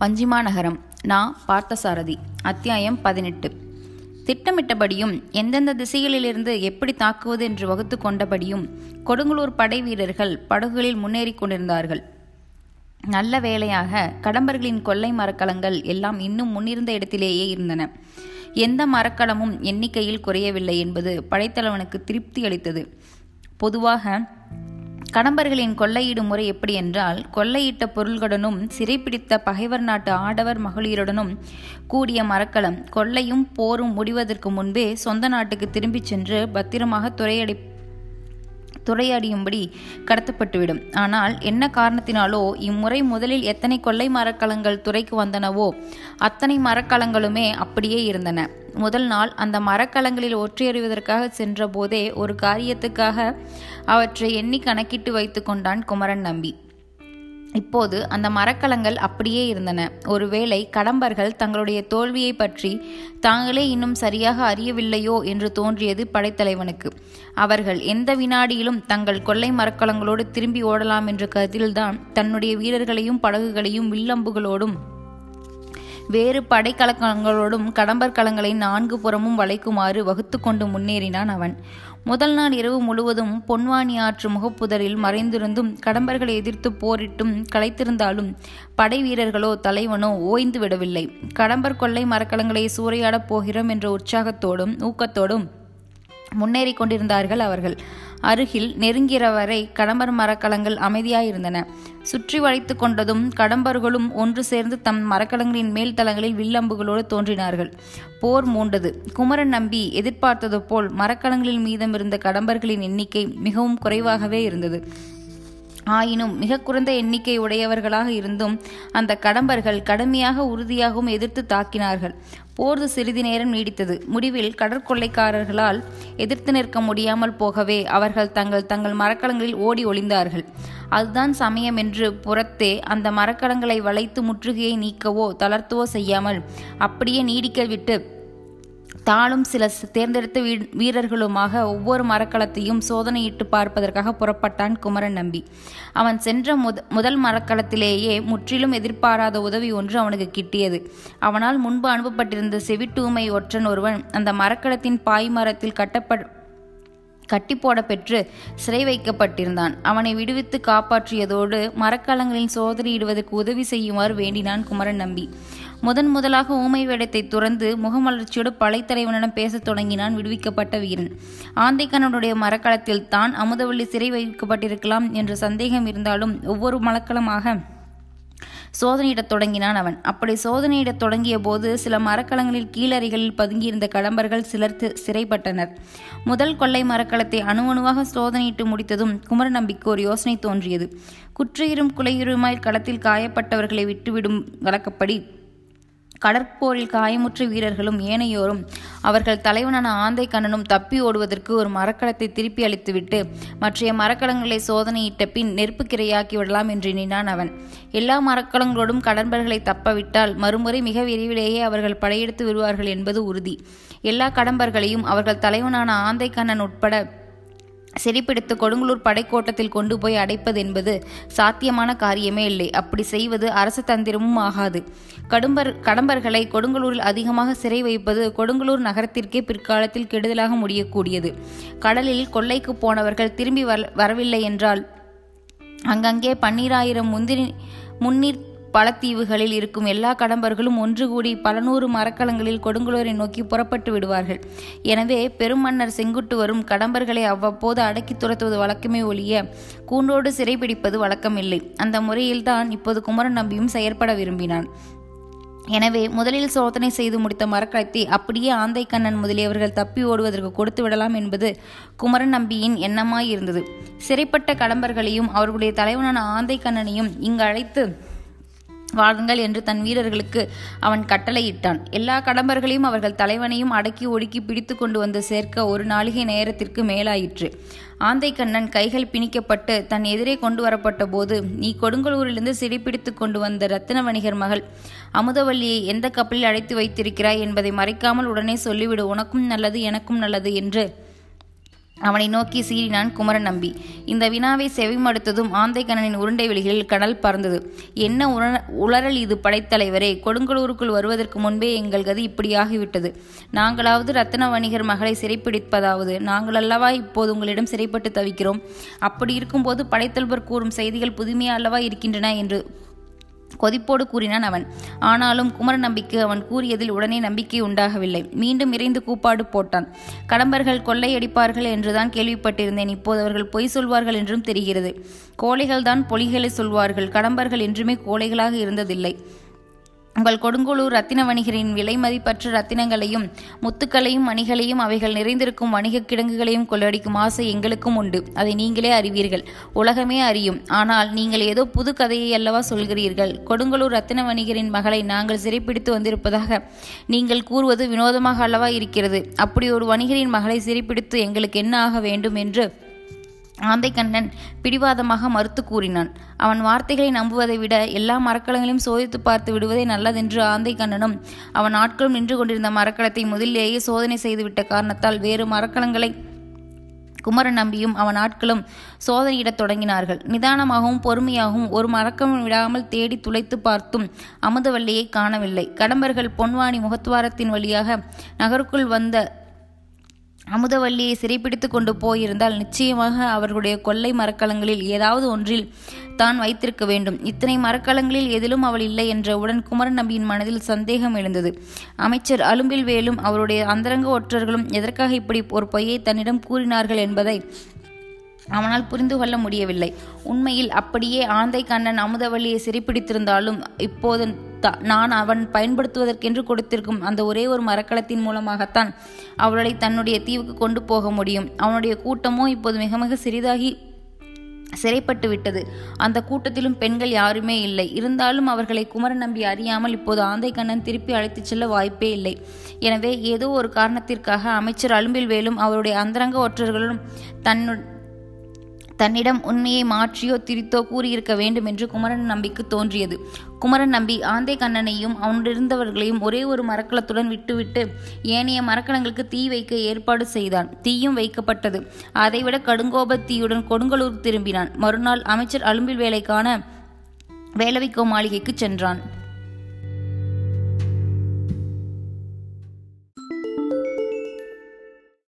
வஞ்சிமா நகரம் நா. பார்த்தசாரதி அத்தியாயம் பதினெட்டு. திட்டமிட்டபடியும் எந்தெந்த திசைகளிலிருந்து எப்படி தாக்குவது என்று வகுத்து கொண்டபடியும் கொடுங்கலூர் படை வீரர்கள் படகுகளில் முன்னேறி கொண்டிருந்தார்கள். நல்ல வேளையாக கடம்பர்களின் கொள்ளை மரக்கலங்கள் எல்லாம் இன்னும் முன்னிருந்த இடத்திலேயே இருந்தன. எந்த மரக்கலமும் எண்ணிக்கையில் குறையவில்லை என்பது படைத்தலைவனுக்கு திருப்தி அளித்தது. பொதுவாக கடம்பர்களின் கொள்ளையிடும் முறை எப்படி என்றால் கொள்ளையிட்ட பொருள்களுடனும் சிறைப்பிடித்த பகைவர் நாட்டு ஆடவர் மகளிருடனும் கூடிய மரக்கலம். கொள்ளையும் போரும் முடிவதற்கு முன்பே சொந்த நாட்டுக்கு திரும்பிச் சென்று பத்திரமாக துறையடி துறையடியும்படி கடத்தப்பட்டுவிடும். ஆனால் என்ன காரணத்தினாலோ இம்முறை முதலில் எத்தனை கொள்ளை மரக்கலங்கள் துறைக்கு வந்தனவோ அத்தனை மரக்கலங்களுமே அப்படியே இருந்தன. முதல் நாள் அந்த மரக்கலங்களில் ஒற்றையறிவதற்காக சென்ற போதே ஒரு காரியத்துக்காக அவற்றை எண்ணி கணக்கிட்டு வைத்து கொண்டான் குமரன் நம்பி. இப்போது அந்த மரக்கலங்கள் அப்படியே இருந்தன. ஒருவேளை கடம்பர்கள் தங்களுடைய தோல்வியை பற்றி தாங்களே இன்னும் சரியாக அறியவில்லையோ என்று தோன்றியது படைத்தலைவனுக்கு. அவர்கள் எந்த வினாடியிலும் தங்கள் கொள்ளை மரக்கலங்களோடு திரும்பி ஓடலாம் என்ற கருத்தில்தான் தன்னுடைய வீரர்களையும் படகுகளையும் வில்லம்புகளோடும் வேறு படைக்கலங்களோடும் கடம்பர் கலங்களை நான்கு புறமும் வளைக்குமாறு வகுத்து கொண்டு முன்னேறினான் அவன். முதல் நாள் இரவு முழுவதும் பொன்வானி ஆற்று முகப்புதரில் மறைந்திருந்தும் கடம்பர்களை எதிர்த்து போரிட்டும் களைத்திருந்தாலும் படை வீரர்களோ தலைவனோ ஓய்ந்து விடவில்லை. கடம்பர் கொள்ளை மரக்கலங்களை சூறையாடப் போகிறோம் என்ற உற்சாகத்தோடும் ஊக்கத்தோடும் முன்னேறி கொண்டிருந்தார்கள் அவர்கள். அருகில் நெருங்கிற வரை கடம்பர் மரக்கலங்கள் அமைதியாயிருந்தன. சுற்றி வளைத்து கொண்டதும் கடம்பர்களும் ஒன்று சேர்ந்து தம் மரக்கலங்களின் மேல் தளங்களில் வில்லம்புகளோடு தோன்றினார்கள். போர் மூண்டது. குமரன் நம்பி எதிர்பார்த்தது போல் மரக்கலங்களில் மீதமிருந்த கடம்பர்களின் எண்ணிக்கை மிகவும் குறைவாகவே இருந்தது. ஆயினும் மிக குறைந்த எண்ணிக்கை உடையவர்களாக இருந்தும் அந்த கடம்பர்கள் கடுமையாக உறுதியாகவும் எதிர்த்து தாக்கினார்கள். போர்து சிறிது நேரம் நீடித்தது. முடிவில் கடற்கொள்ளைக்காரர்களால் எதிர்த்து நிற்க முடியாமல் போகவே அவர்கள் தங்கள் தங்கள் மரக்கலங்களில் ஓடி ஒளிந்தார்கள். அதுதான் சமயம் என்று புறத்தே அந்த மரக்கலங்களை வளைத்து முற்றுகையை நீக்கவோ தளர்த்தவோ செய்யாமல் அப்படியே நீடிக்க விட்டு தாளும் சில தேர்ந்தெடுத்த வீரர்களுமாக ஒவ்வொரு மரக்கலத்தையும் சோதனையிட்டு பார்ப்பதற்காக புறப்பட்டான் குமரன் நம்பி. அவன் சென்ற முத முதல் மரக்கலத்திலேயே முற்றிலும் எதிர்பாராத உதவி ஒன்று அவனுக்கு கிட்டியது. அவனால் முன்பு அனுப்பப்பட்டிருந்த செவிட்டூமை ஒற்றன் ஒருவன் அந்த மரக்கலத்தின் பாய்மரத்தில் கட்டப்ப கட்டி போட பெற்று சிறை வைக்கப்பட்டிருந்தான். அவனை விடுவித்து காப்பாற்றியதோடு மரக்கலங்களில் சோதனையிடுவதற்கு உதவி செய்யுமாறு வேண்டினான் குமரன் நம்பி. முதன் முதலாக ஊமை வேடத்தை துறந்து முகமலர்ச்சியோடு பழைத்தலைவனிடம் பேசத் தொடங்கினான் விடுவிக்கப்பட்ட வீரன். ஆந்தைக்கண்ணனுடைய மரக்களத்தில் தான் அமுதவள்ளி சிறை வைக்கப்பட்டிருக்கலாம் என்ற சந்தேகம் இருந்தாலும் ஒவ்வொரு மலக்களமாக சோதனையிடத் தொடங்கினான் அவன். அப்படி சோதனையிடத் தொடங்கிய போது சில மரக்கலங்களில் கீழறைகளில் பதுங்கியிருந்த கடம்பர்கள் சிலர் சிறைப்பட்டனர். முதல் கொள்ளை மரக்கலத்தை அணு அணுவாக சோதனையிட்டு முடித்ததும் குமரநம்பிக்கு ஒரு யோசனை தோன்றியது. குற்றையரும் குலையுருமாய் களத்தில் காயப்பட்டவர்களை விட்டுவிடும் வழக்கப்படி கடற்போரில் காயமுற்ற வீரர்களும் ஏனையோரும் அவர்கள் தலைவனான ஆந்தை கண்ணனும் தப்பி ஓடுவதற்கு ஒரு மரக்கலத்தை திருப்பி அளித்துவிட்டு மற்றைய மரக்கலங்களை சோதனையிட்ட பின் நெருப்பு கிரையாக்கி விடலாம் என்று எண்ணினான் அவன். எல்லா மரக்கலங்களோடும் கடம்பர்களை தப்பவிட்டால் மறுமுறை மிக விரைவிலேயே அவர்கள் படையெடுத்து விடுவார்கள் என்பது உறுதி. எல்லா கடம்பர்களையும் அவர்கள் தலைவனான ஆந்தை கண்ணன் உட்பட சிறைப்பிடித்து கொடுங்கலூர் படைக்கோட்டத்தில் கொண்டு போய் அடைப்பது என்பது சாத்தியமான காரியமே இல்லை. அப்படி செய்வது அரசு தந்திரமும் ஆகாது. கடும்பர் கடம்பர்களை கொடுங்கலூரில் அதிகமாக சிறை வைப்பது கொடுங்கலூர் நகரத்திற்கே பிற்காலத்தில் கெடுதலாக முடியக்கூடியது. கடலில் கொள்ளைக்கு போனவர்கள் திரும்பி வரவில்லை என்றால் அங்கங்கே பன்னீராயிரம் முந்திரி முன்னீர் பலத்தீவுகளில் இருக்கும் எல்லா கடம்பர்களும் ஒன்று கூடி பல நூறு மரக்கலங்களில் கொடுங்குளோரை நோக்கி புறப்பட்டு விடுவார்கள். எனவே பெருமன்னர் செங்குட்டு வரும் கடம்பர்களை அவ்வப்போது அடக்கி துரத்துவது வழக்கமே ஒழிய கூண்டோடு சிறைபிடிப்பது வழக்கமில்லை. அந்த முறையில்தான் இப்போது குமரன் நம்பியும் செயற்பட விரும்பினான். எனவே முதலில் சோதனை செய்து முடித்த மரக்கலத்தை அப்படியே ஆந்தைக்கண்ணன் முதலியவர்கள் தப்பி ஓடுவதற்கு கொடுத்து விடலாம் என்பது குமரன் நம்பியின் எண்ணமாயிருந்தது. சிறைப்பட்ட கடம்பர்களையும் அவர்களுடைய தலைவனான ஆந்தைக்கண்ணனையும் இங்கு அழைத்து வாருங்கள் என்று தன் வீரர்களுக்கு அவன் கட்டளையிட்டான். எல்லா கடம்பர்களையும் அவர்கள் தலைவனையும் அடக்கி ஒடுக்கி பிடித்து கொண்டு வந்து சேர்க்க ஒரு நாளிகை நேரத்திற்கு மேலாயிற்று. ஆந்தை கண்ணன் கைகள் பிணிக்கப்பட்டு தன் எதிரே கொண்டு வரப்பட்ட போது நீ கொடுங்கலூரிலிருந்து சிறைப்பிடித்து கொண்டு வந்த ரத்தின வணிகர் மகள் அமுதவல்லியை எந்த கப்பலில் அழைத்து வைத்திருக்கிறாய் என்பதை மறைக்காமல் உடனே சொல்லிவிடு. உனக்கும் நல்லது எனக்கும் நல்லது என்று அவனை நோக்கி சீறினான் குமரன் நம்பி. இந்த வினாவை செவிமடுத்ததும் ஆந்தைக்கண்ணனின் உருண்டை வெளிகளில் கடல் பறந்தது. என்ன உண உளறல் இது படைத்தலைவரே கொடுங்கலூருக்குள் வருவதற்கு முன்பே எங்கள் கதி இப்படியாகிவிட்டது. நாங்களாவது ரத்ன வணிகர் மகளை சிறைப்பிடிப்பதாவது. நாங்கள் அல்லவா இப்போது உங்களிடம் சிறைப்பட்டு தவிக்கிறோம்? அப்படி இருக்கும்போது படைத்தல்வர் கூறும் செய்திகள் புதுமையா அல்லவா இருக்கின்றன? என்று கொதிப்போடு கூறினான் அவன். ஆனாலும் குமர நம்பிக்கு அவன் கூறியதில் உடனே நம்பிக்கை உண்டாகவில்லை. மீண்டும் இறைந்து கூப்பாடு போட்டான். கடம்பர்கள் கொள்ளையடிப்பார்கள் என்றுதான் கேள்விப்பட்டிருந்தேன். இப்போது அவர்கள் பொய் சொல்வார்கள் என்றும் தெரிகிறது. கோழைகள்தான் பொலிகளை சொல்வார்கள். கடம்பர்கள் என்றுமே கோழைகளாக இருந்ததில்லை. உங்கள் கொடுங்கோளூர் ரத்தின வணிகரின் விலை மதிப்பற்ற ரத்தினங்களையும் முத்துக்களையும் மணிகளையும் அவைகள் நிறைந்திருக்கும் வணிகக் கிடங்குகளையும் கொள்ளடிக்கும் ஆசை எங்களுக்கும் உண்டு. அதை நீங்களே அறிவீர்கள். உலகமே அறியும். ஆனால் நீங்கள் ஏதோ புது கதையை அல்லவா சொல்கிறீர்கள். கொடுங்கோளூர் ரத்தின வணிகரின் மகளை நாங்கள் சிறைப்பிடித்து வந்திருப்பதாக நீங்கள் கூறுவது வினோதமாக அல்லவா இருக்கிறது. அப்படி ஒரு வணிகரின் மகளை சிறைப்பிடித்து எங்களுக்கு என்ன ஆக வேண்டும் என்று ஆந்தைக்கண்ணன் பிடிவாதமாக மறுத்து கூறினான். அவன் வார்த்தைகளை நம்புவதை விட எல்லா மரக்கலங்களையும் சோதித்து பார்த்து விடுவதே நல்லதென்று ஆந்தைக்கண்ணனும் அவன் ஆட்களும் நின்று கொண்டிருந்த மரக்கலத்தை முதலிலேயே சோதனை செய்துவிட்ட காரணத்தால் வேறு மரக்கலங்களை குமரன் நம்பியும் அவன் ஆட்களும் சோதனையிடத் தொடங்கினார்கள். நிதானமாகவும் பொறுமையாகவும் ஒரு மறக்கம் விடாமல் தேடி துளைத்து பார்த்தும் அமுதவல்லியை காணவில்லை. கடம்பர்கள் பொன்வாணி முகத்துவாரத்தின் வழியாக நகருக்குள் வந்த அமுதவல்லியை சிறைப்பிடித்து கொண்டு போயிருந்தால் நிச்சயமாக அவர்களுடைய கொள்ளை மரக்கலங்களில் ஏதாவது ஒன்றில் தான் வைத்திருக்க வேண்டும். இத்தனை மரக்கலங்களில் எதிலும் அவள் இல்லை என்றவுடன் குமரன் நம்பியின் மனதில் சந்தேகம் எழுந்தது. அமைச்சர் அலும்பில் வேலும் அவருடைய அந்தரங்க ஒற்றர்களும் எதற்காக இப்படி ஒரு பொய்யை தன்னிடம் கூறினார்கள் என்பதை அவனால் புரிந்து கொள்ள முடியவில்லை. உண்மையில் அப்படியே ஆந்தை கண்ணன் அமுதவல்லியை சிறைப்பிடித்திருந்தாலும் இப்போது நான் அவன் பயன்படுத்துவதற்கென்று கொடுத்திருக்கும் அந்த ஒரே ஒரு மரக்கலத்தின் மூலமாகத்தான் அவளை தன்னுடைய தீவுக்கு கொண்டு போக முடியும். அவனுடைய கூட்டமோ இப்போது மிக மிக சிறிதாகி சிறைப்பட்டு விட்டது. அந்த கூட்டத்திலும் பெண்கள் யாருமே இல்லை. இருந்தாலும் அவர்களை குமரன் நம்பி அறியாமல் இப்போது ஆந்தை கண்ணன் திருப்பி அழைத்துச் செல்ல வாய்ப்பே இல்லை. எனவே ஏதோ ஒரு காரணத்திற்காக அமைச்சர் அலும்பில் வேலும் அவருடைய அந்தரங்க ஒற்றர்களும் தன்னு தன்னிடம் உண்மையை மாற்றியோ திரித்தோ கூறியிருக்க வேண்டும் என்று குமரன் நம்பிக்கு தோன்றியது. குமரன் நம்பி ஆந்தை கண்ணனையும் அவனிருந்தவர்களையும் ஒரே ஒரு மரக்கலத்துடன் விட்டுவிட்டு ஏனைய மரக்கலங்களுக்கு தீ வைக்க ஏற்பாடு செய்தான். தீயும் வைக்கப்பட்டது. அதைவிட கடுங்கோப தீயுடன் கொடுங்கலூர் திரும்பினான். மறுநாள் அமைச்சர் அலும்பில் வேலைக்கான வேலவிக்கோ மாளிகைக்கு சென்றான்.